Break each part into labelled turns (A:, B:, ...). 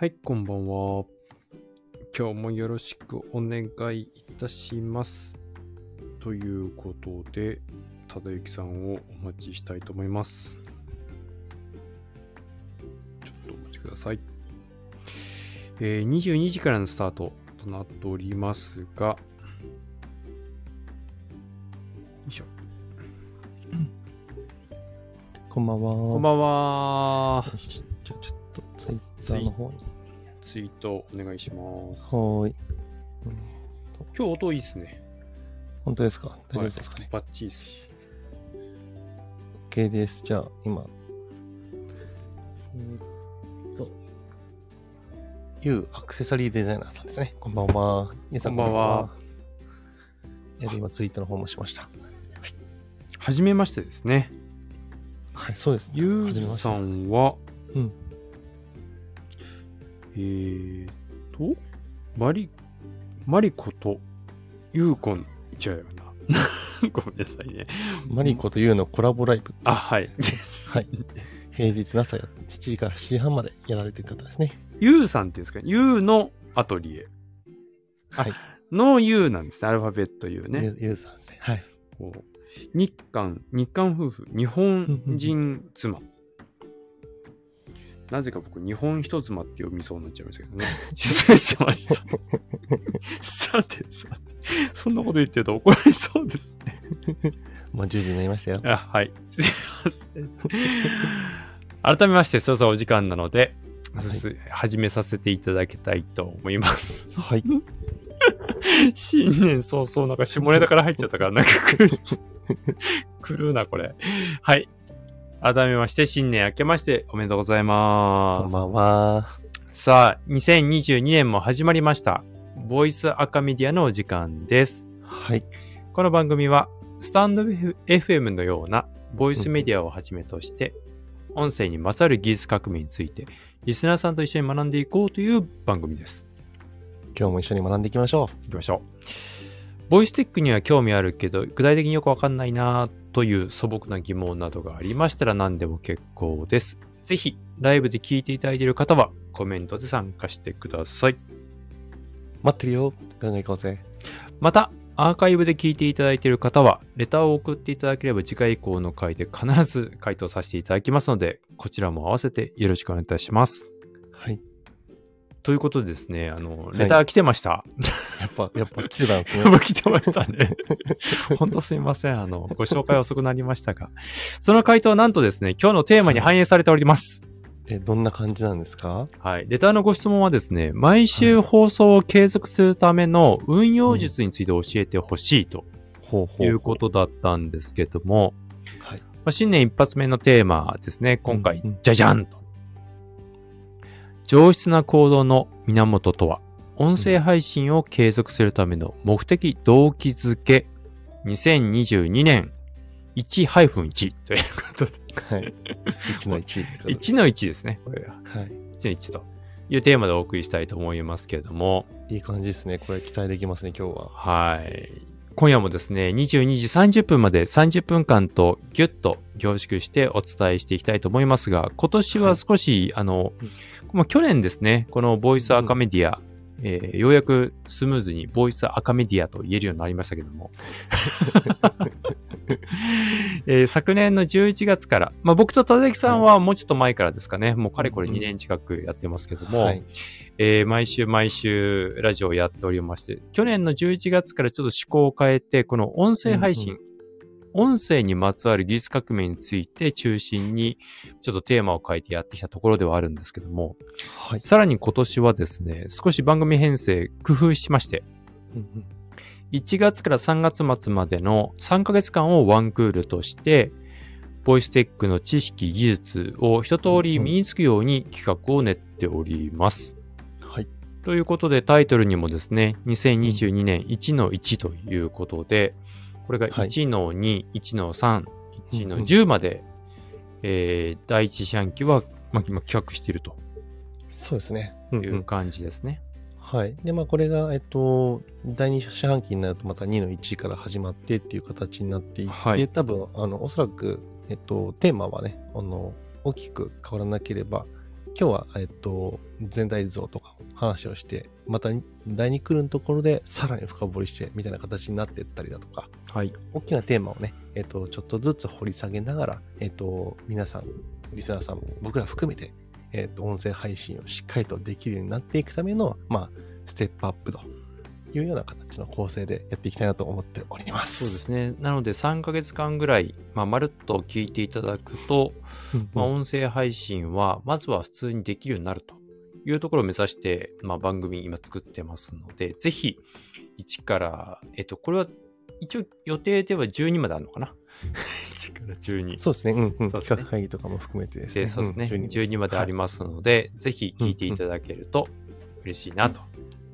A: はい、こんばんは。今日もよろしくお願いいたします。ということで、忠之さんをお待ちしたいと思います。ちょっとお待ちください。えー22時からのスタートとなっておりますが、よいしょ。
B: こんばんは。
A: こんばんは。
B: じゃあちょっとツイッターの方に。
A: ツイートお願いします。
B: はーい。
A: 今日音いいですね。
B: 本当ですか？大丈夫ですかね、
A: はいバッチリっす。
B: ?OK です。じゃあ、今。えーっと、U アクセサリーデザイナーさんですね。こんばんは。皆さん
A: こんばんは。
B: いやで今、ツイートの方もしました。
A: はじめましてですね。
B: はい、そうですね。
A: ゆうさんは、
B: うん。
A: えーと、マリ、マリコとユーコン、違うよな。ごめんなさいね。
B: マリコと U のコラボライブ。
A: あ、はい。です。
B: はい。平日の朝や7時から7時半までやられてる方ですね。
A: ユーさんっていうんですかユーのアトリエあ
B: はい。
A: のユーなんですね。アルファベットユーね。
B: ゆ U さんですね。はい。
A: こう日韓、日韓夫婦、日本人妻。なぜか僕、日本人妻って読みそうになっちゃいましたけどね。失礼しました。さて、さて、そんなこと言ってると怒られそうですね。
B: もう10時になりましたよ。
A: あ、はい。すいません。改めまして、そろそろお時間なので、
B: はい
A: す始めさせていただきたいと思います。
B: はい。
A: 新年早々なんか下ネタから入っちゃったからなんか来る。来るな、これ。はい。改めまして、新年明けましておめでとうござい
B: こ
A: ます。
B: んばんは。
A: さあ、2022年も始まりました。ボイスアカメディアのお時間です。
B: はい。
A: この番組は、スタンド FM のようなボイスメディアをはじめとして、音声にまつわる技術革命について、リスナーさんと一緒に学んでいこうという番組です。
B: 今日も一緒に学んでいきましょ
A: 行きましょう。ボイステックには興味あるけど、具体的によくわかんないなという素朴な疑問などがありましたら何でも結構です。ぜひ、ライブで聞いていただいている方は、コメントで参加してください。
B: う。待ってるよ。ガンガン行こうぜ。
A: また、アーカイブで聞いていただいている方は、レターを送っていただければ次回以降の回で必ず回答させていただきますので、こちらも合わせてよろしくお願いいたします。
B: はい。
A: ということでですね、あの、
B: い
A: レター来てました。
B: やっぱ、やっぱ来てたんです
A: やっ
B: ね。
A: ぱ来てましたね。ほんとすいません。あの、ご紹介遅くなりましたが。その回答はなんとですね、今日のテーマに反映されております。
B: え、どんな感じなんですか？
A: はい。レターのご質問はですね、毎週放送を継続するための運用術について教えてほしいと
B: ほうほう。
A: いうことだったんですけども、
B: はい。
A: まあ、新年一発目のテーマですね、今回
B: うんうん、
A: じゃじゃんと。上質な行動の源とは、音声配信を継続するための目的動機づけ、2022年1-1ということで、
B: はい。1の1ってことで。
A: 1の1ですね、これは。
B: はい。
A: 1の1というテーマでお送りしたいと思いますけれども、
B: いい感じですね。これ期待できますね、今日は。
A: はい。今夜もですね、22時30分まで30分間とギュッと凝縮してお伝えしていきたいと思いますが、今年は少し、あの、もう去年ですね、このボイスアカメディア、えーようやくスムーズにボイスアカメディアと言えるようになりましたけども、えー昨年の11月から、まあ僕と田崎さんはもうちょっと前からですかね、もうかれこれ2年近くやってますけども、
B: はい。
A: えー毎週毎週ラジオをやっておりまして、去年の11月からちょっと思考を変えて、この音声配信、
B: うん。
A: 音声にまつわる技術革命について中心に、ちょっとテーマを変えてやってきたところではあるんですけども、
B: はい。
A: さらに今年はですね、少し番組編成工夫しまして、
B: うんうん
A: 1月から3月末までの3ヶ月間をワンクールとして、ボイステックの知識、技術を一通り身につくように企画を練っております。
B: はい。
A: ということでタイトルにもですね、2022年1の1ということで、これが
B: はい
A: 1の2、1の3、1の
B: うんうん
A: 10まで、えー第一四半期は、まあ、今企画していると
B: そうですね。うん
A: いう感じですね。
B: はい。で、まあ、これが、えっと、第2四半期になるとまた2の1から始まってっていう形になっていって、
A: はい
B: 多分、あの、おそらく、えっと、テーマはね、あの、大きく変わらなければ、今日は、えっと、全体像とか話をして、また第2クールのところでさらに深掘りしてみたいな形になっていったりだとか、
A: はい。
B: 大きなテーマをね、えっと、ちょっとずつ掘り下げながら、えっと、皆さん、リスナーさん、僕ら含めて、えっと、音声配信をしっかりとできるようになっていくための、まあ、ステップアップというような形の構成でやっていきたいなと思っております。
A: そうですね。なので3ヶ月間ぐらい、まあ、まるっと聞いていただくと、
B: うん
A: まあ、
B: うん
A: 音声配信は、まずは普通にできるようになるというところを目指して、まあ、番組今作ってますので、ぜひ、1から、えっと、これは、一応予定では12まであるのかな ?1 から12。
B: そうですね。うんうん。企画会議とかも含めてですね。
A: で、そうですね。
B: ん12
A: 12までありますので、ぜひ聞いていただけると嬉しいなと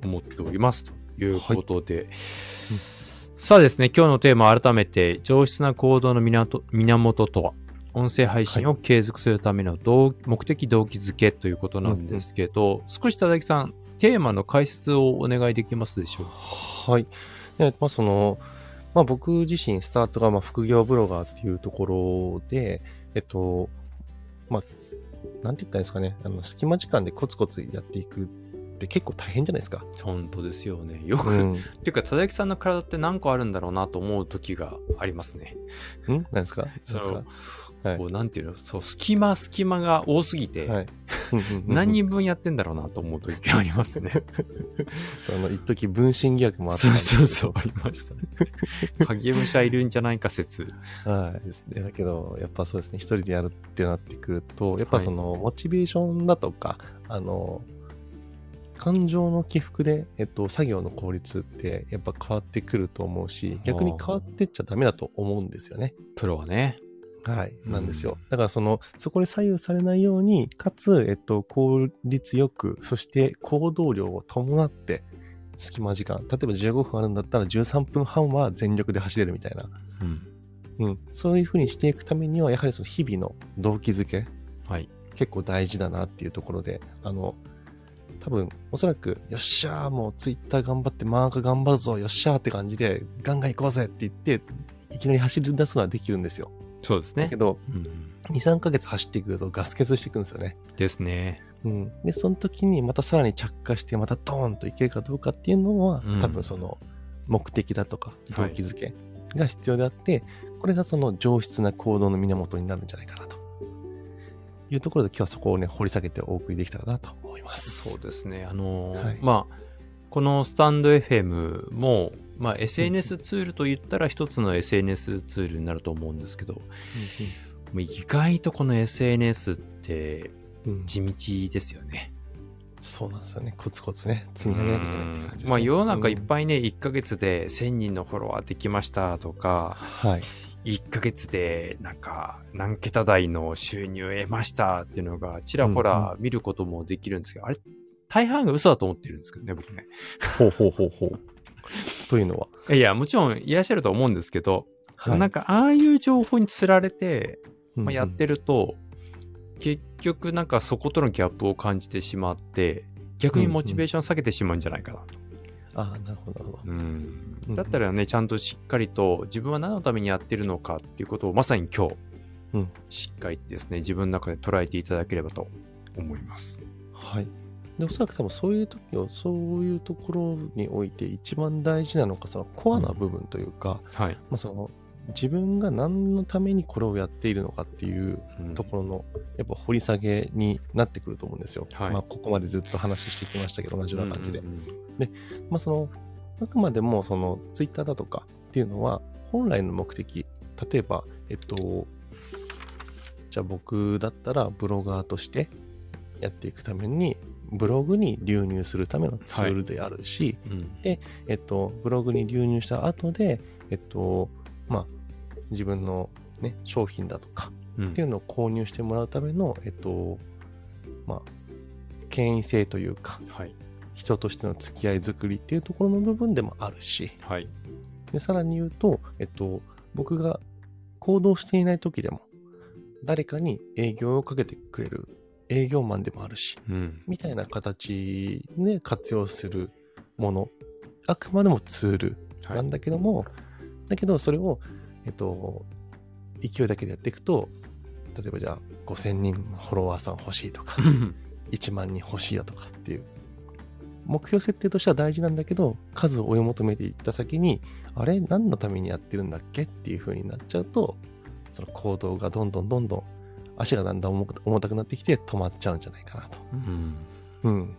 A: 思っております。ということで、さあですね、今日のテーマ改めて、上質な行動の源源とは、音声配信を継続するための動目的動機づけということなんですけど、少し田崎さん、テーマの解説をお願いできますでしょうか？
B: はい。で、まあ、その、まあ、僕自身、スタートが、まあ、副業ブロガーっていうところで、えっと、まあ、なんて言ったんですかね、あの、隙間時間でコツコツやっていくって結構大変じゃないですか。
A: 本当ですよね。よく、
B: うん。ん
A: っていうか、田崎さんの体って何個あるんだろうなと思う時がありますね。
B: 何ですか？
A: その
B: 何ですか？はい
A: こう、なんていうの、そう、隙間、隙間が多すぎて、
B: はい。うんうんうんうん
A: 何人分やってんだろうなと思う時がありますね。
B: その、一時分身疑惑もあった
A: そう
B: んですけど
A: そうそう、ありましたね。影武者いるんじゃないか説。
B: はいですね。だけど、やっぱそうですね、一人でやるってなってくると、やっぱその、モチベーションだとか、あの、感情の起伏で、えっと、作業の効率ってやっぱ変わってくると思うし、逆に変わってっちゃダメだと思うんですよね。
A: プロはね。
B: はい。
A: うん
B: なんですよ。だからその、そこで左右されないように、かつ、えっと、効率よく、そして行動量を伴って、隙間時間、例えば15分あるんだったら13分半は全力で走れるみたいな。
A: うん。
B: うん。そういうふうにしていくためには、やはりその日々の動機づけ、
A: はい。
B: 結構大事だなっていうところで、あの、多分、おそらく、よっしゃー、もうツイッター頑張って、マーク頑張るぞ、よっしゃーって感じで、ガンガン行こうぜって言って、いきなり走り出すのはできるんですよ。
A: そうですね
B: だけ。ど、
A: うん。
B: 2、3ヶ月走ってくるとガス欠していくんですよね。
A: ですね。
B: うん。で、その時にまたさらに着火して、またドーンといけるかどうかっていうのは、
A: うん
B: 多分その、目的だとか、
A: はい
B: 動機づけが必要であって、これがその上質な行動の源になるんじゃないかなと。いうところで今日はそこをね、掘り下げてお送りできたらなと思います。
A: そうですね。あのー
B: はい
A: まあ、このスタンド FM も、まあ、SNS ツールと言ったら一つの SNS ツールになると思うんですけど、もう意外とこの SNS って
B: うんうん
A: 地道ですよね。
B: そうなんですよね。コツコツね、積み上げなきゃいけないって感じです、ね。
A: まあ世の中いっ
B: い。
A: ぱいね、1ヶ月で1000人のフォロワーできましたとか、
B: はい。
A: 1ヶ月でなんか何桁台の収入を得ましたっていうのがちらほら見ることもできるんですけど、あれ大半が嘘だと思ってるんですけどね、僕ね。
B: ほうほうほうほう。というのは。
A: いや、もちろんいらっしゃると思うんですけど、
B: はい
A: なんかああいう情報につられて、まあ、やっ
B: る。
A: てると、結局なんかそことのギャップを感じてしまって、逆にモチベーション下げてしまうんじゃないかなと。
B: ああ、なるほど、なるほど。
A: うん
B: うん
A: だったらね、ちゃんとしっかりと自分は何のためにやってるのかっていうことをまさに今日、
B: うん
A: しっかりですね、自分の中で捉えていただければと思います。
B: はい。で、おそらく多分そういう時を、そういうところにおいて一番大事なのが、そのコアな部分というか、
A: はい。
B: まあその、自分が何のためにこれをやっているのかっていう
A: うん。
B: ところの、やっぱ掘り下げになってくると思うんですよ。
A: はい。
B: まあ、ここまでずっと話してきましたけど、同じような感じで。
A: うんうん
B: まあ、その、あくまでも、その、ツイッターだとかっていうのは、本来の目的、例えば、えっと、じゃあ僕だったら、ブロガーとしてやっていくために、ブログに流入するためのツールであるし、
A: うんうん。
B: えっと、ブログに流入した後で、えっと、まあ、自分のね、商品だとか
A: うん
B: っていうのを購入してもらうための、えっと、まあ、権威性というか、
A: はい。
B: 人としての付き合い作りっていうところの部分でもあるし、
A: はい。
B: でさらに言うと、えっと、僕が行動していない時でも、誰かに営業をかけてくれる営業マンでもあるし、
A: うん。
B: みたいな形で活用するもの、あくまでもツール
A: はい
B: なんだけども、だけどそれを、えっと、勢いだけでやっていくと、例えばじゃあ5000人フォロワーさん欲しいとか、1万人欲しいだとかっていう。目標設定としては大事なんだけど、数を追い求めていった先に、あれ？何のためにやってるんだっけっていう風になっちゃうと、その行動がどんどんどんどん足がだんだん重たくなってきて止まっちゃうんじゃないかなと。
A: うん。
B: うん。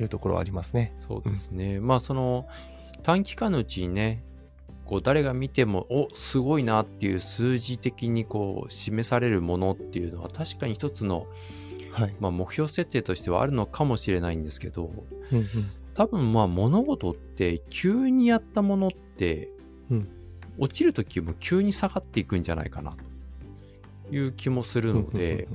B: いうところはありますね。
A: そうですね。まあ、その、短期間のうちにね、こう誰が見ても、おすごいなっていう数字的にこう示されるものっていうのは確かに一つの、
B: はい。
A: まあ、目標設定としてはあるのかもしれないんですけど、
B: うんうん。
A: 多分まあ物事って急にやったものって、
B: うん
A: 落ちるときも急に下がっていくんじゃないかなという気もするので、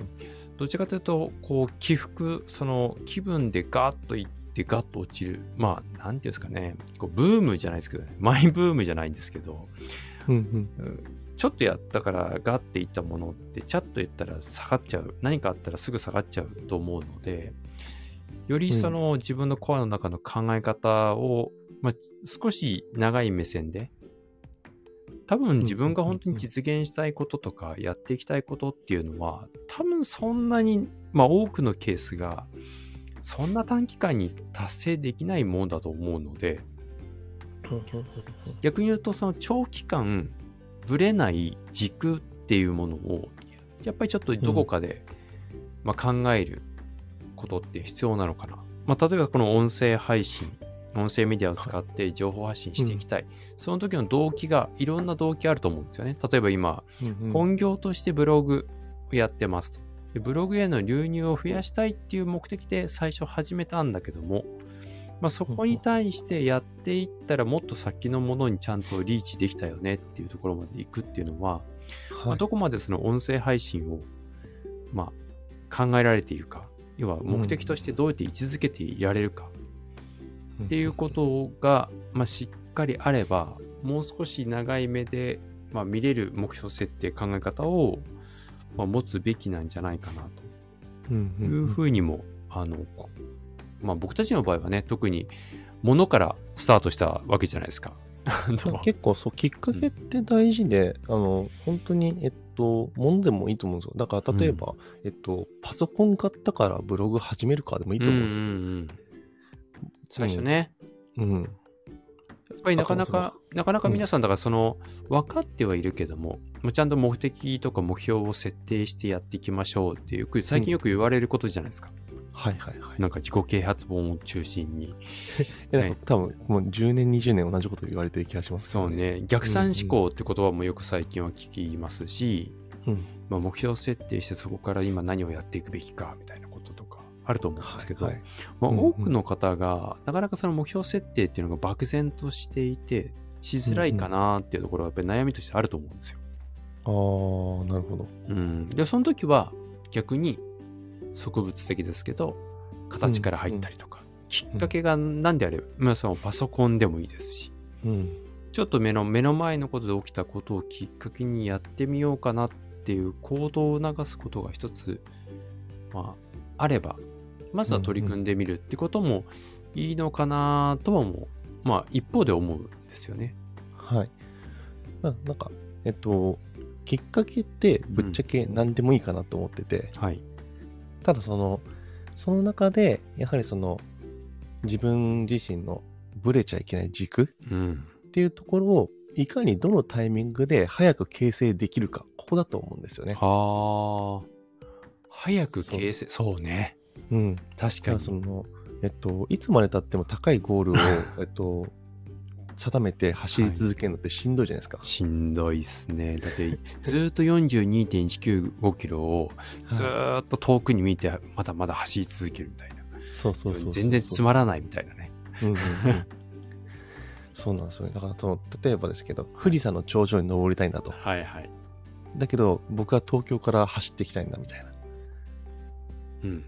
A: どちらかというとこう起伏その気分でガーッといってガッと落ちる。まあなんていうんですかね。こうブームじゃないですけどね。マイブームじゃないんですけど。
B: うんうん。
A: ちょっとやったからガッていったものってちゃっと言ったら下がっちゃう。何かあったらすぐ下がっちゃうと思うのでよりその自分のコアの中の考え方を、まあ、少し長い目線で多分自分が本当に実現したいこととかやっていきたいことっていうのは多分そんなに、まあ多くのケースがそんな短期間に達成できないものだと思うので逆に言うとその長期間ぶれない軸っていうものをやっぱりちょっとどこかで、まあ、考えることって必要なのかな、まあ、例えばこの音声配信音声メディアを使って情報発信していきたい、その時の動機がいろんな動機あると思うんですよね。例えば今本業としてブログをやってますとでブログへの流入を増やしたいっていう目的で最初始めたんだけども、まあ、そこに対してやっていったらもっと先のものにちゃんとリーチできたよねっていうところまで行くっていうのは、まあ
B: はい
A: どこまでその音声配信を、まあ、考えられているか要は目的としてどうやって位置づけていられるかっていうことが、まあ、しっかりあればもう少し長い目で、まあ、見れる目標設定考え方を、まあ、持つべきなんじゃないかな
B: うん
A: というふうにも、あのこまあ、僕たちの場合はね特に物からスタートしたわけじゃないですか。
B: 結構そうきっかけって大事で、あの本当にえっとものでもいいと思うんですよ。だから例えば、えっとパソコン買ったからブログ始めるかでもいいと思うんですよ、
A: うんうんうん最初ね、
B: うん
A: やっぱりなかなか、なかなか皆さんだからその、分かってはいるけども、もうちゃんと目的とか目標を設定してやっていきましょうっていう、最近よく言われることじゃないですか。
B: はいはいはい。
A: なんか自己啓発本を中心に。
B: でなんか多分もう10年20年同じこと言われてる気がします
A: そうね、逆算思考って言葉もよく最近は聞きますし、
B: うん。
A: まあ、目標設定してそこから今何をやっていくべきかみたいなあると思うんですけど、
B: はいはい。
A: まあ、
B: うんうん。
A: 多くの方が、なかなかその目標設定っていうのが漠然としていて、しづらいかなっていうところがやっぱり悩みとしてあると思うんですよ。
B: あーなるほど。
A: うん。で、その時は逆に植物的ですけど、形から入ったりとか、きっかけが何であれば、まあそのパソコンでもいいですし、
B: うん。
A: ちょっと目の目の前のことで起きたことをきっかけにやってみようかなっていう行動を促すことが一つ、まあ、あれば、まずは取り組んでみるってこともいいのかなとは思う。まあ、一方で思うんですよね。
B: はい。まあ、なんか、えっと、きっかけってぶっちゃけ何でもいいかなと思ってて、
A: はい。
B: ただその、その中で、やはりその、自分自身のブレちゃいけない軸
A: うん。
B: っていうところを、いかにどのタイミングで早く形成できるか、ここだと思うんですよね。
A: はあ。早く形成、そうね。
B: うん。
A: 確
B: だか
A: かに。
B: らその、えっと、いつまで経っても高いゴールを、えっと、定めて走り続けるのってしんどいじゃないですか。
A: しんどいっすね。だって、ずーっと42.195キロをずっと遠くに見て、まだまだ走り続けるみたいな。
B: そうそうそうそう。
A: 全然つまらないみたいなね。
B: うんうんうんそうなんですよね。だからその、例えばですけど、富士山の頂上に登りたいんだと。
A: はいはい。
B: だけど、僕は東京から走っていきたいんだみたいな。
A: うん。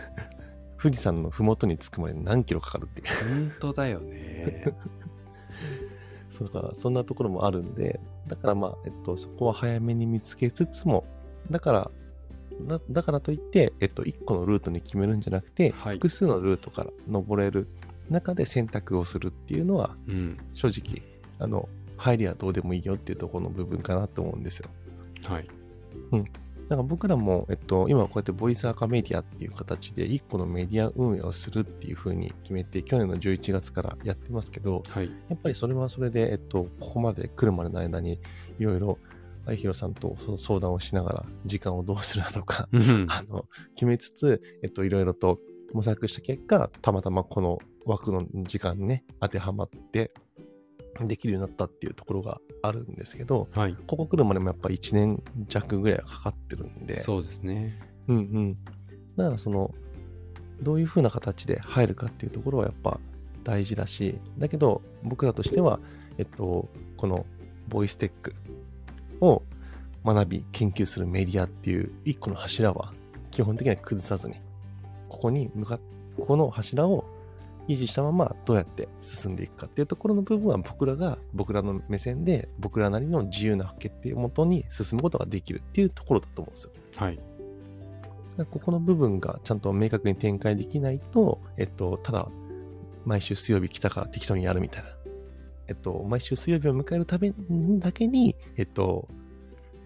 B: 富士山の麓に着くまで何キロかかるっていう。
A: 本当だよね。
B: そうだから、そんなところもあるんで、だからまあ、えっと、そこは早めに見つけつつも、だから、だだからといって、えっと、1個のルートに決めるんじゃなくて、
A: はい
B: 複数のルートから登れる中で選択をするっていうのは、
A: うん。
B: 正直、あの、入りはどうでもいいよっていうところの部分かなと思うんですよ。
A: はい。
B: なんか僕らも、えっと、今こうやってボイスアカメディアっていう形で1個のメディア運営をするっていうふうに決めて、去年の11月からやってますけど、
A: はい。
B: やっぱりそれはそれで、えっと、ここまで来るまでの間に、いろいろ、愛弘さんとそ相談をしながら、時間をどうするだとか、
A: うん
B: あの、決めつつ、えっと、いろいろと模索した結果、たまたまこの枠の時間にね、当てはまって、できるようになったっていうところがあるんですけど、
A: はい。
B: ここ来るまでもやっぱ1年弱ぐらいはかかってるんで、
A: そうですね。
B: うんうん。だからその、どういう風な形で入るかっていうところはやっぱ大事だし、だけど僕らとしては、えっと、このボイステックを学び、研究するメディアっていう一個の柱は基本的には崩さずに、ここに向かっ、この柱を維持したままどうやって進んでいくかっていうところの部分は僕らが僕らの目線で僕らなりの自由な決定をもとに進むことができるっていうところだと思うんですよ。
A: はい。
B: ここの部分がちゃんと明確に展開できないと、えっと、ただ、毎週水曜日来たから適当にやるみたいな。えっと、毎週水曜日を迎えるためだけに、えっと、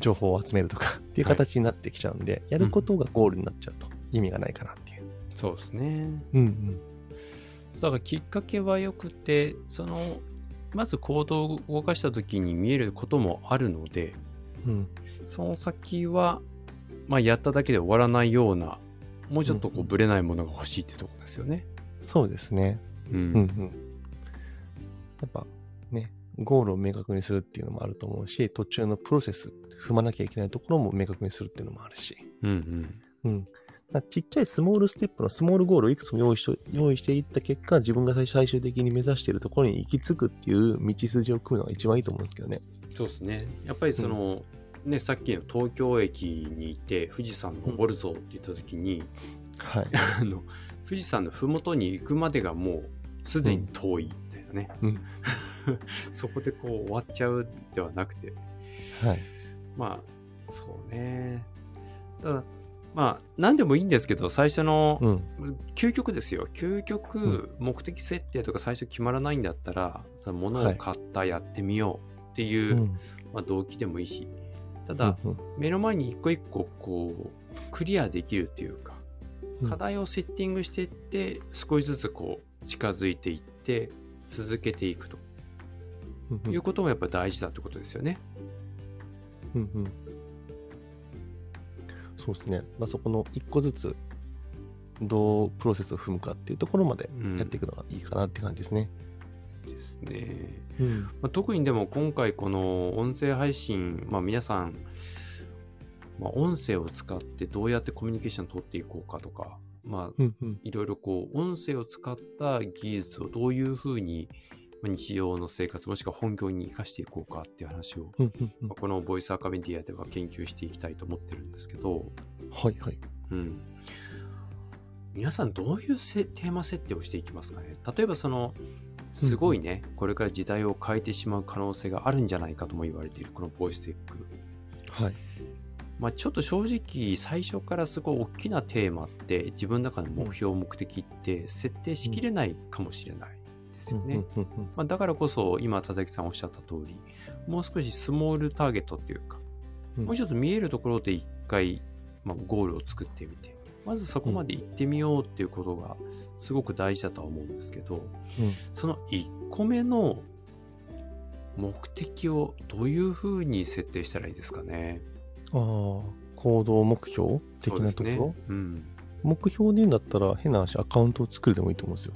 B: 情報を集めるとかっていう形になってきちゃうんで、やることがゴールになっちゃうと意味がないかなっていう。
A: そうですね。
B: うんうん。
A: だからきっかけはよくて、その、まず行動を動かした時に見えることもあるので、
B: うん。
A: その先は、まあ、やっただけで終わらないような、もうちょっとこ
B: う
A: ぶれないものが欲しいってところですよね。
B: そうですね。
A: うん。
B: うんうん。やっぱね、ゴールを明確にするっていうのもあると思うし、途中のプロセス、踏まなきゃいけないところも明確にするっていうのもあるし。
A: うんうん。
B: うん。ちっちゃいスモールステップのスモールゴールをいくつも用意しと用意していった結果、自分が最最終的に目指しているところに行き着くっていう道筋を組むのが一番いいと思うんですけどね。
A: そうですね。やっぱりその、ね、さっきの東京駅にいて、富士山登るぞって言った時に、
B: はい。
A: あの、富士山のふもとに行くまでがもうすでに遠いみたいなね。
B: うん。
A: そこでこう終わっちゃうではなくて、
B: はい。
A: まあ、そうね。ただ、まあ、何でもいいんですけど、最初の、
B: うん。
A: 究極ですよ。究
B: う
A: 極、目的設定とか最初決まらないんだったら、その物を買った、やってみようっていう、
B: うん。
A: まあ、動機でもいいし、ただ、
B: うん
A: 目の前に一個一個、こう、クリアできるっていうか、
B: うん
A: 課題をセッティングしていって、少しずつこう、近づいていって、続けていくと
B: うん
A: いうこともやっぱ大事だってことですよね。
B: うんうん。そうですね。まあ、そこの一個ずつ、どうプロセスを踏むかっていうところまで
A: うん
B: やっていくのがいいかなって感じですね。
A: ですね。
B: うん。
A: まあ、特にでも今回この音声配信、まあ、皆さん、まあ、音声を使ってどうやってコミュニケーション取っていこうかとか、まあ、
B: うんうん。
A: いろいろこう、音声を使った技術をどういうふうにまあ日常の生活もしくは本業に生かしていこうかっていう話を、まあこのボイスアカメディアでは研究していきたいと思ってるんですけど、
B: はいはい。
A: うん。皆さんどういうせテーマ設定をしていきますかね？例えばその、すごいね、これから時代を変えてしまう可能性があるんじゃないかとも言われているこのボイステック。
B: はい。
A: まあちょっと正直最初からすごい大きなテーマって自分の中の目標、目的って設定しきれないかもしれないですよね。まあ、だからこそ今田崎さんおっしゃった通りもう少しスモールターゲットっていうか、
B: うん。
A: もう一つ見えるところで一回、まあ、ゴールを作ってみてまずそこまで行ってみようっていうことがすごく大事だとは思うんですけど、
B: うん。
A: その1個目の目的をどういうふうに設定したらいいですかね。
B: ああ、行動目標？的なところ、
A: ね。うん。
B: 目標で言うんだったら変な話、アカウントを作るでもいいと思うんですよ。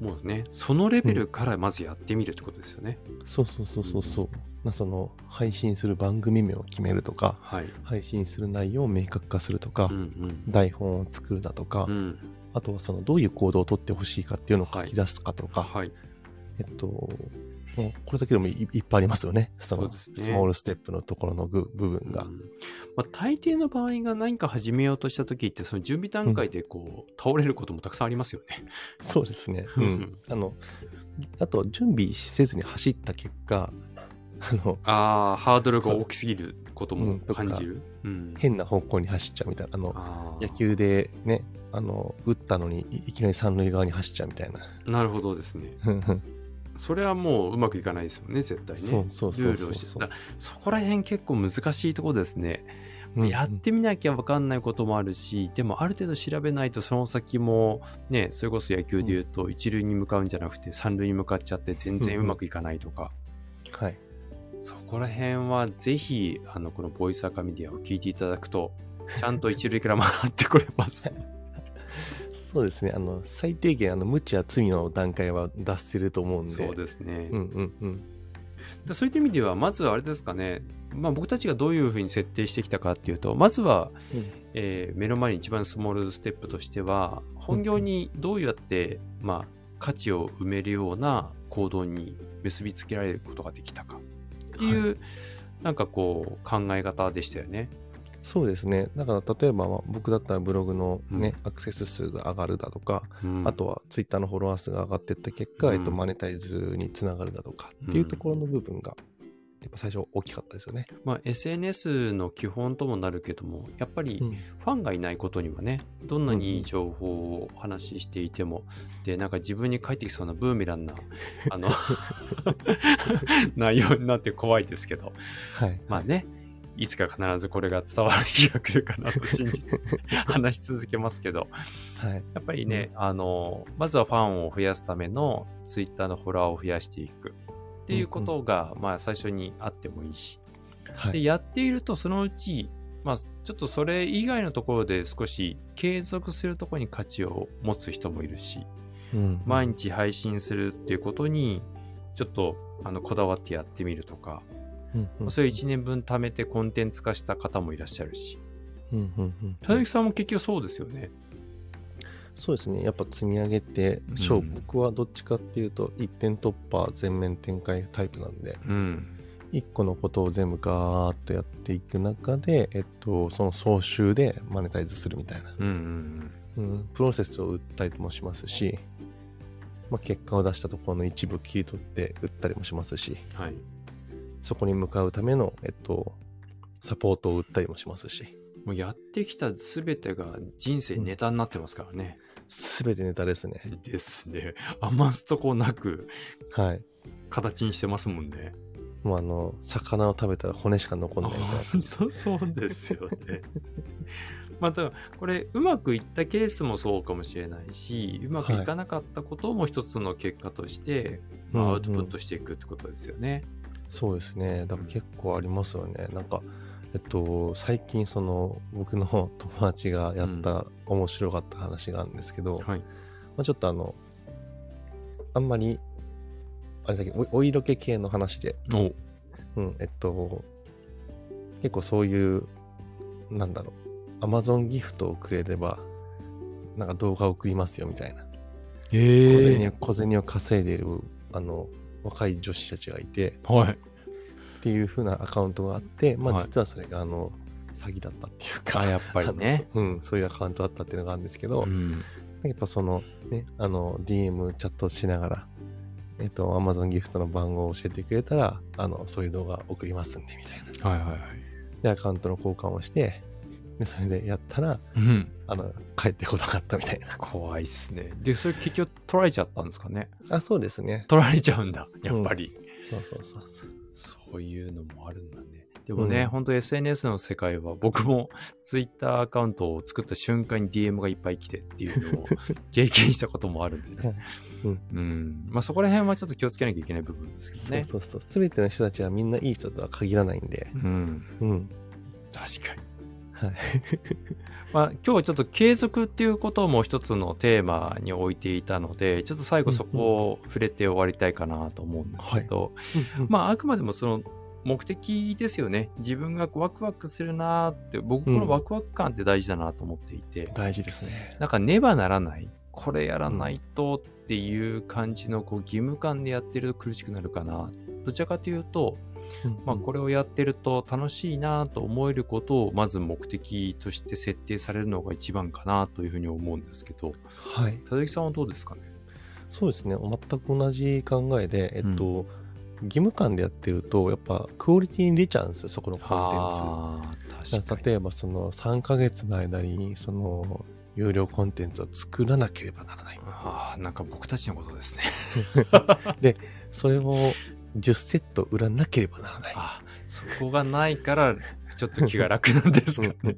A: もうね、そのレベルからまずやってみるってことですよね。
B: そうそうそうそうそう。まあ、その配信する番組名を決めるとか、
A: はい。
B: 配信する内容を明確化するとか、
A: うんうん。
B: 台本を作るだとか、
A: うん。
B: あとはそのどういう行動をとってほしいかっていうのを書き出すかとか、
A: はい。
B: えっと、これだけでもいいっぱいありますよね。そのスモールステップのところの部部分が。
A: うんまあ、大抵の場合が何か始めようとした時ってその準備段階でこう、倒れることもたくさんありますよね。
B: そうですね。う
A: うん
B: ん。あの、あと、準備せずに走った結果、あの、
A: ああハードルが大きすぎることも感じる？うん
B: 変な方向に走っちゃうみたいな。あの、野球でね、あの、打ったのにいいきなり三塁側に走っちゃうみたいな。
A: なるほどですね。それはもううまくいかないですよね絶対ね。
B: そうそうそうそう
A: そこら辺結構難しいところですね。
B: うん
A: やってみなきゃ分かんないこともあるし、でもある程度調べないとその先もね、それこそ野球で言うと一塁に向かうんじゃなくて三塁に向かっちゃって全然うまくいかないとか、
B: はい。
A: そこら辺はぜひ、あの、このボイスアカメディアを聞いていただくと、ちゃんと一塁から回ってこれます。
B: そうですね。あの、最低限、あの、無知や罪の段階は出せると思うんで。
A: そうですね。
B: うんうんうん。
A: でそういった意味では、まずはあれですかね、まあ僕たちがどういうふうに設定してきたかっていうと、まずは、えー目の前に一番スモールステップとしては、本業にどうやって、まあ、価値を埋めるような行動に結びつけられることができたかっていう、なんかこう、考え方でしたよね。
B: そうですね。だから、例えば、まあ僕だったらブログのね、
A: う
B: アクセス数が上がるだとか、
A: うん。
B: あとはツイッターのフォロワー数が上がっていった結果、
A: うん
B: えっと、マネタイズにつながるだとかっていうところの部分が、やっぱ最初大きかったですよね。
A: まあ、SNS の基本ともなるけども、やっぱり
B: うん。
A: ファンがいないことにはね、どんなにいい情報をお話ししていても、で、なんか自分に返ってきそうなブーメランな、あの、内容になって怖いですけど、
B: はい。
A: まあね、いつか必ずこれが伝わる日が来るかなと信じて 話し続けますけど、
B: はい。
A: やっぱりね、あの、まずはファンを増やすための Twitter のフォロワーを増やしていくっていうことが、まあ最初にあってもいいし、で、
B: はい。
A: やっているとそのうち、まあちょっとそれ以外のところで少し継続するところに価値を持つ人もいるし、
B: うん
A: 毎日配信するっていうことに、ちょっとあのこだわってやってみるとか、
B: うんうん
A: それ1年分貯めてコンテンツ化した方もいらっしゃるし、
B: うんうんうん
A: 田崎さんも結局そうですよね。
B: そうですね。やっぱ積み上げて、勝負
A: うん
B: 僕はどっちかっていうと、一点突破、全面展開タイプなんで、
A: うん。
B: 一個のことを全部ガーッとやっていく中で、えっと、その総集でマネタイズするみたいな、
A: うんうん
B: うん、プロセスを売ったりもしますし、まあ、結果を出したところの一部切り取って売ったりもしますし、
A: うん。はい。
B: そこに向かうための、えっと、サポートを売ったりもしますし、
A: もうやってきた全てが人生ネタになってますからね。
B: すべてネタですね。
A: ですね。余すとこなく
B: はい。
A: 形にしてますもんね。
B: もうあの、魚を食べたら骨しか残んないみたいな
A: そうですよね。また、これ、うまくいったケースもそうかもしれないし、うまくいかなかったことも一つの結果として、まあ
B: うんうん
A: アウトプットしていくってことですよね。
B: そうですね。だから結構ありますよね。なんか、えっと、最近その、僕の 友達がやった面白かった話があるんですけど、
A: はい。
B: まあ、ちょっとあの、あんまり、あれだけど、おお色気系の話で、
A: お
B: うん、えっと、結構そういう、なんだろう、アマゾンギフトをくれれば、なんか動画を送りますよみたいな。小
A: へ
B: 銭を小銭を稼いでいる、あの、若い女子たちがいて、
A: はい。
B: っていう風なアカウントがあって、まあ
A: はい
B: 実はそれがあの、詐欺だったっていうか、
A: あ、やっぱりね。
B: うん、そういうアカウントだったっていうのがあるんですけど、
A: うん。
B: やっぱそのね、あの、DM チャットしながら、えっと、Amazon ギフトの番号を教えてくれたら、あの、そういう動画送りますんで、みたいな。
A: はいはいはい。
B: で、アカウントの交換をして、で、それでやったら、
A: うん。
B: あの、帰ってこなかったみたいな。
A: 怖いっすね。で、それ結局取られちゃったんですかね？
B: あ、そうですね。
A: 取られちゃうんだ。やっぱり。
B: そうそうそう。
A: そういうのもあるんだね。でもね、
B: うん
A: 本当 SNS の世界は僕も Twitter アカウントを作った瞬間に DM がいっぱい来てっていうのを 経験したこともあるんでね。
B: うん
A: うん。まあそこら辺はちょっと気をつけなきゃいけない部分ですけどね。
B: そうそうそう。すべての人たちはみんないい人とは限らないんで。
A: うん。
B: うん。
A: 確かに。
B: はい。
A: まあ今日はちょっと継続っていうことも一つのテーマに置いていたので、ちょっと最後そこを触れて終わりたいかなと思うんですけど、まああくまでもその目的ですよね。自分がワクワクするなーって、僕このワクワク感って大事だなと思っていて、
B: 大事ですね。
A: なんかねばならない。これやらないとっていう感じのこう義務感でやってると苦しくなるかな。どちらかというと、まあ、こ
B: れ、
A: れをやってると楽しいなと思えることをまず目的として設定されるのが一番かなというふうに思うんですけど、
B: はい。
A: 佐々木さんはどうですかね？
B: そうですね。全く同じ考えで、えっと、義務感でやってると、やっぱクオリティに出ちゃうんですよ、そこのコンテンツ。例えばその3ヶ月の間にその有料コンテンツを作らなければならない。
A: ああ、なんか僕たちのことですね。
B: それを10セット売らなければならない。
A: あそこがないから、ちょっと気が楽なんですか
B: うん
A: ね。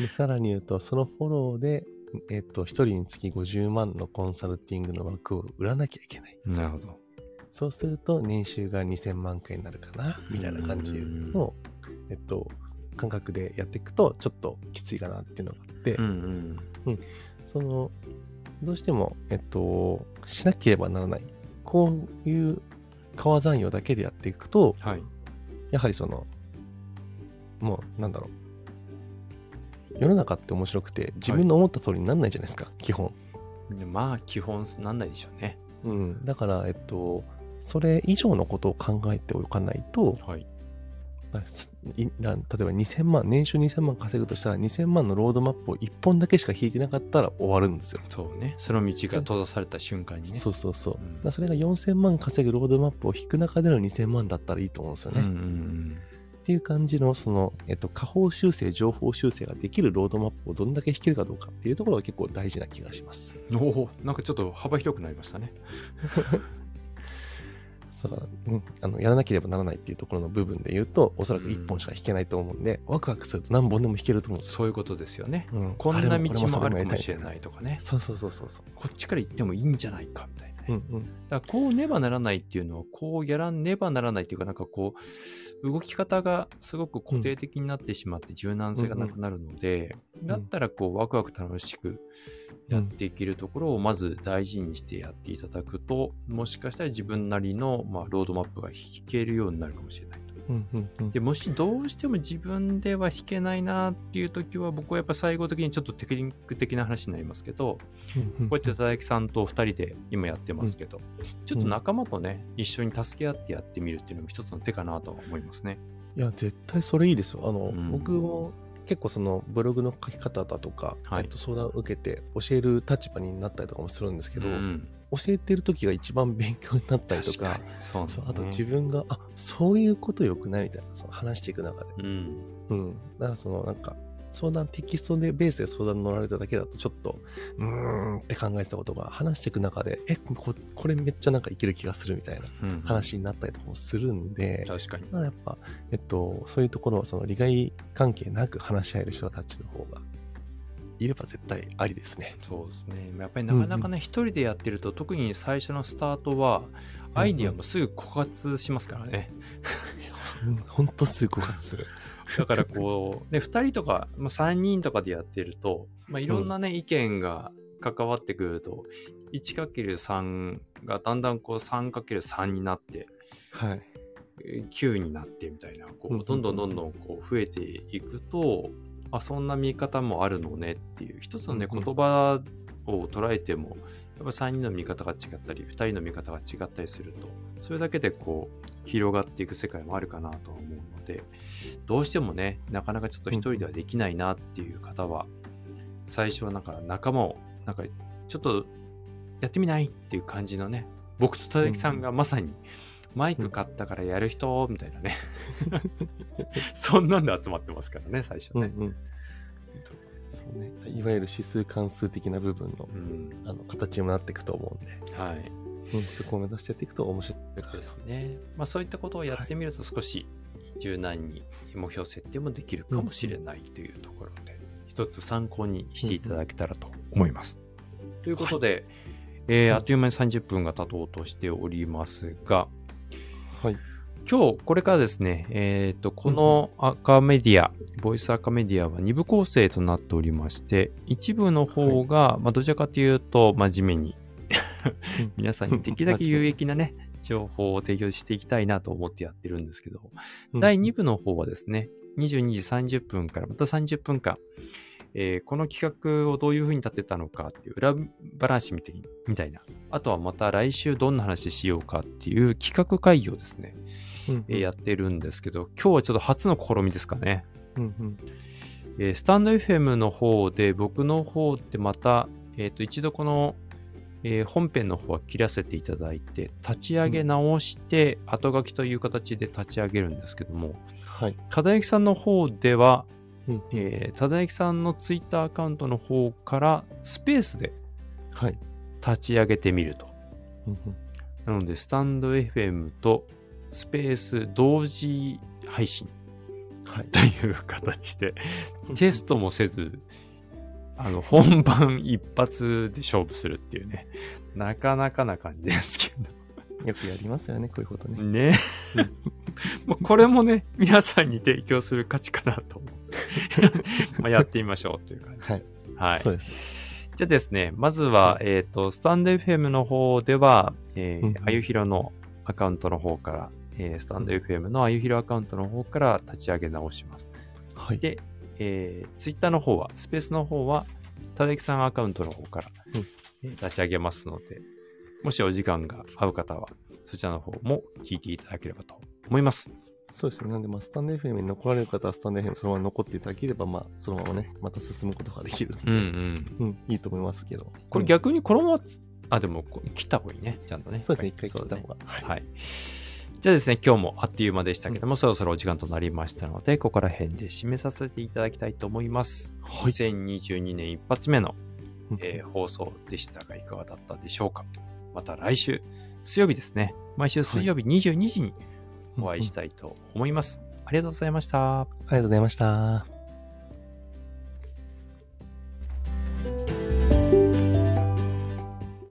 B: でさらに言うと、そのフォローで、えっと、1人につき50万のコンサルティングの枠を売らなきゃいけない。
A: なるほど。
B: そうすると、年収が2000万くらいになるかな、みたいな感じの、えっと、感覚でやっていくと、ちょっときついかなっていうのがあって、
A: うんうん。
B: その、どうしても、えっと、しなければならない。こういう川残業だけでやっていくと、
A: はい。
B: やはりその、もう、なんだろう。世の中って面白くて、自分の思った通りにならないじゃないですか、基本。
A: でまあ、基本なんないでしょうね。
B: うん。だから、えっと、それ以上のことを考えておかないと、
A: はい。
B: 例えば2000万、年収2000万稼ぐとしたら、2000万のロードマップを1本だけしか引いてなかったら終わるんですよ。
A: そうね。その道が閉ざされた瞬間にね。
B: そうそうそう。
A: うん
B: それが4000万稼ぐロードマップを引く中での2000万だったらいいと思うんですよね。
A: うんうん
B: っていう感じの、その、えっと、下方修正、情報修正ができるロードマップをどんだけ引けるかどうかっていうところが結構大事な気がします。
A: うん。おお、なんかちょっと幅広くなりましたね。
B: だから、うん、あの、やらなければならないっていうところの部分で言うと、おそらく1本しか引けないと思うんで、ワクワクすると何本でも引けると思うんですよ。
A: そういうことですよね。
B: うん
A: こんな道もあるかもしれないとかね。
B: そうそうそうそうそう。
A: こっちから行ってもいいんじゃないかみたいなね。
B: うんうん。
A: だからこうねばならないっていうのは、こうやらねばならないっていうか、なんかこう、動き方がすごく固定的になってしまって柔軟性がなくなるので、
B: ん。
A: だったらこう、ワクワク楽しくやっていけるところをまず大事にしてやっていただくと、もしかしたら自分なりの、まあ、ロードマップが引けるようになるかもしれないでもしどうしても自分では弾けないなっていう時は僕はやっぱ最後的にちょっとテクニック的な話になりますけど、こうやって佐々木さんと2人で今やってますけど、ちょっと仲間とね、一緒に助け合ってやってみるっていうのも一つの手かなとは思いますね。
B: いや、絶対それいいですよ。あの、
A: うん。
B: 僕も結構そのブログの書き方だとか、
A: はい。
B: と、相談を受けて教える立場になったりとかもするんですけど、
A: うん
B: 教えてる時が一番勉強になったりとか
A: そうね
B: あと自分が、あそういうことよくないみたいなその話していく中で。
A: うん。
B: うん。だからそのなんか、相談テキストでベースで相談乗られただけだとちょっと、うーんって考えてたことが話していく中で、え、ここれめっちゃなんかいける気がするみたいな
A: うん
B: 話になったりとかもするんで、
A: 確かに。
B: だからやっぱ、えっと、そういうところはその利害関係なく話し合える人たちの方がいれば絶対ありですね。
A: そうですね。やっぱりなかなかね、一人でやってると、特に最初のスタートは、アイディアもすぐ枯渇しますからね。
B: うんほんとすぐ枯渇する。
A: だからこう、ね、2人とか、まあ、3人とかでやってると、まあ、いろんなね、意見が関わってくると、1×3 がだんだんこう 3×3 になって、
B: はい。
A: えー9になってみたいな、こ
B: うんうん
A: う、どんどんどんどんこう増えていくと、あ、そんな見方もあるのねっていう、一つのね、
B: うんうん。
A: 言葉を捉えても、やっぱ3人の見方が違ったり、2人の見方が違ったりすると、それだけでこう、広がっていく世界もあるかなとは思うので、どうしてもね、なかなかちょっと一人ではできないなっていう方は、最初はなんか仲間を、なんかちょっとやってみないっていう感じのね、僕と佐々木さんがまさに、マイク買ったからやる人？みたいなね。そんなんで集まってますからね、最初ね。
B: うんうん。そうね、いわゆる指数関数的な部分の
A: うん。
B: あの形にもなっていくと思うんで、
A: はい。
B: うん、そこを目指してやっていくと面白いか
A: で
B: な
A: すね。まあそういったことをやってみると少し柔軟に目標設定もできるかもしれないというところで、一つ参考にしていただけたらと思います。ということで、えーあっという間に30分が経とうとしておりますが、
B: はい。
A: 今日これからですね、えっ、と、この赤メディア、ボイス赤メディアは2部構成となっておりまして、一部の方が、まあどちらかというと真面目に 皆さんにできるだけ有益なね、情報を提供していきたいなと思ってやってるんですけど、
B: うん
A: 第2部の方はですね、22時30分からまた30分間、えーこの企画をどういうふうに立てたのかっていう裏話みたいみたいな、あとはまた来週どんな話しようかっていう企画会議をですね、
B: うん
A: えーやってるんですけど、今日はちょっと初の試みですかね。
B: うんうん
A: えースタンド FM の方で僕の方でまた、えっ、と、一度この、えー本編の方は切らせていただいて、立ち上げ直して、後書きという形で立ち上げるんですけども、
B: はい。
A: ただゆきさんの方では、
B: うん
A: えー、ただゆきさんのツイッターアカウントの方からスペースで
B: はい。
A: 立ち上げてみると。
B: うんうん
A: なので、スタンド FM とスペース同時配信
B: はい。
A: という形で、テストもせず、あの、本番一発で勝負するっていうね、なかなかな感じですけ
B: よくやりますよね、こういうこと
A: ど。
B: ね。
A: ね。もうこれもね、皆さんに提供する価値かなと思ってまあやってみましょうという感じ。
B: はい。
A: はい。
B: そうです。
A: じゃあですね、まずは、えっ、と、スタンド FM の方では、え
B: うん
A: ー、あゆひろのアカウントの方から、えー、スタンド FM のあゆひろアカウントの方から立ち上げ直します。
B: はい。
A: で、えー、ツイッターの方は、スペースの方は、ただきさんアカウントの方から、立ち上げますので、もしお時間が合う方は、そちらの方も聞いていただければと思います。
B: そうですね。なんで、まあ、スタンド FM に残られる方は、スタンド FM そのまま残っていただければ、まあ、そのままね、また進むことができるので、
A: うんうん。
B: うん、いいと思いますけど。
A: これ逆にこのままつ、あ、でも、切った方がいいね。ちゃんとね。
B: そうですね、一回切った方が。はい。
A: はい。じゃあですね、今日もあっという間でしたけども、そろそろお時間となりましたので、ここら辺で締めさせていただきたいと思います。
B: はい
A: 2022年一発目の、
B: うん
A: えー放送でしたが、いかがだったでしょうか？また来週、水曜日ですね。毎週水曜日22時にお会いしたいと思います。ありがとうございました。
B: ありがとうございました。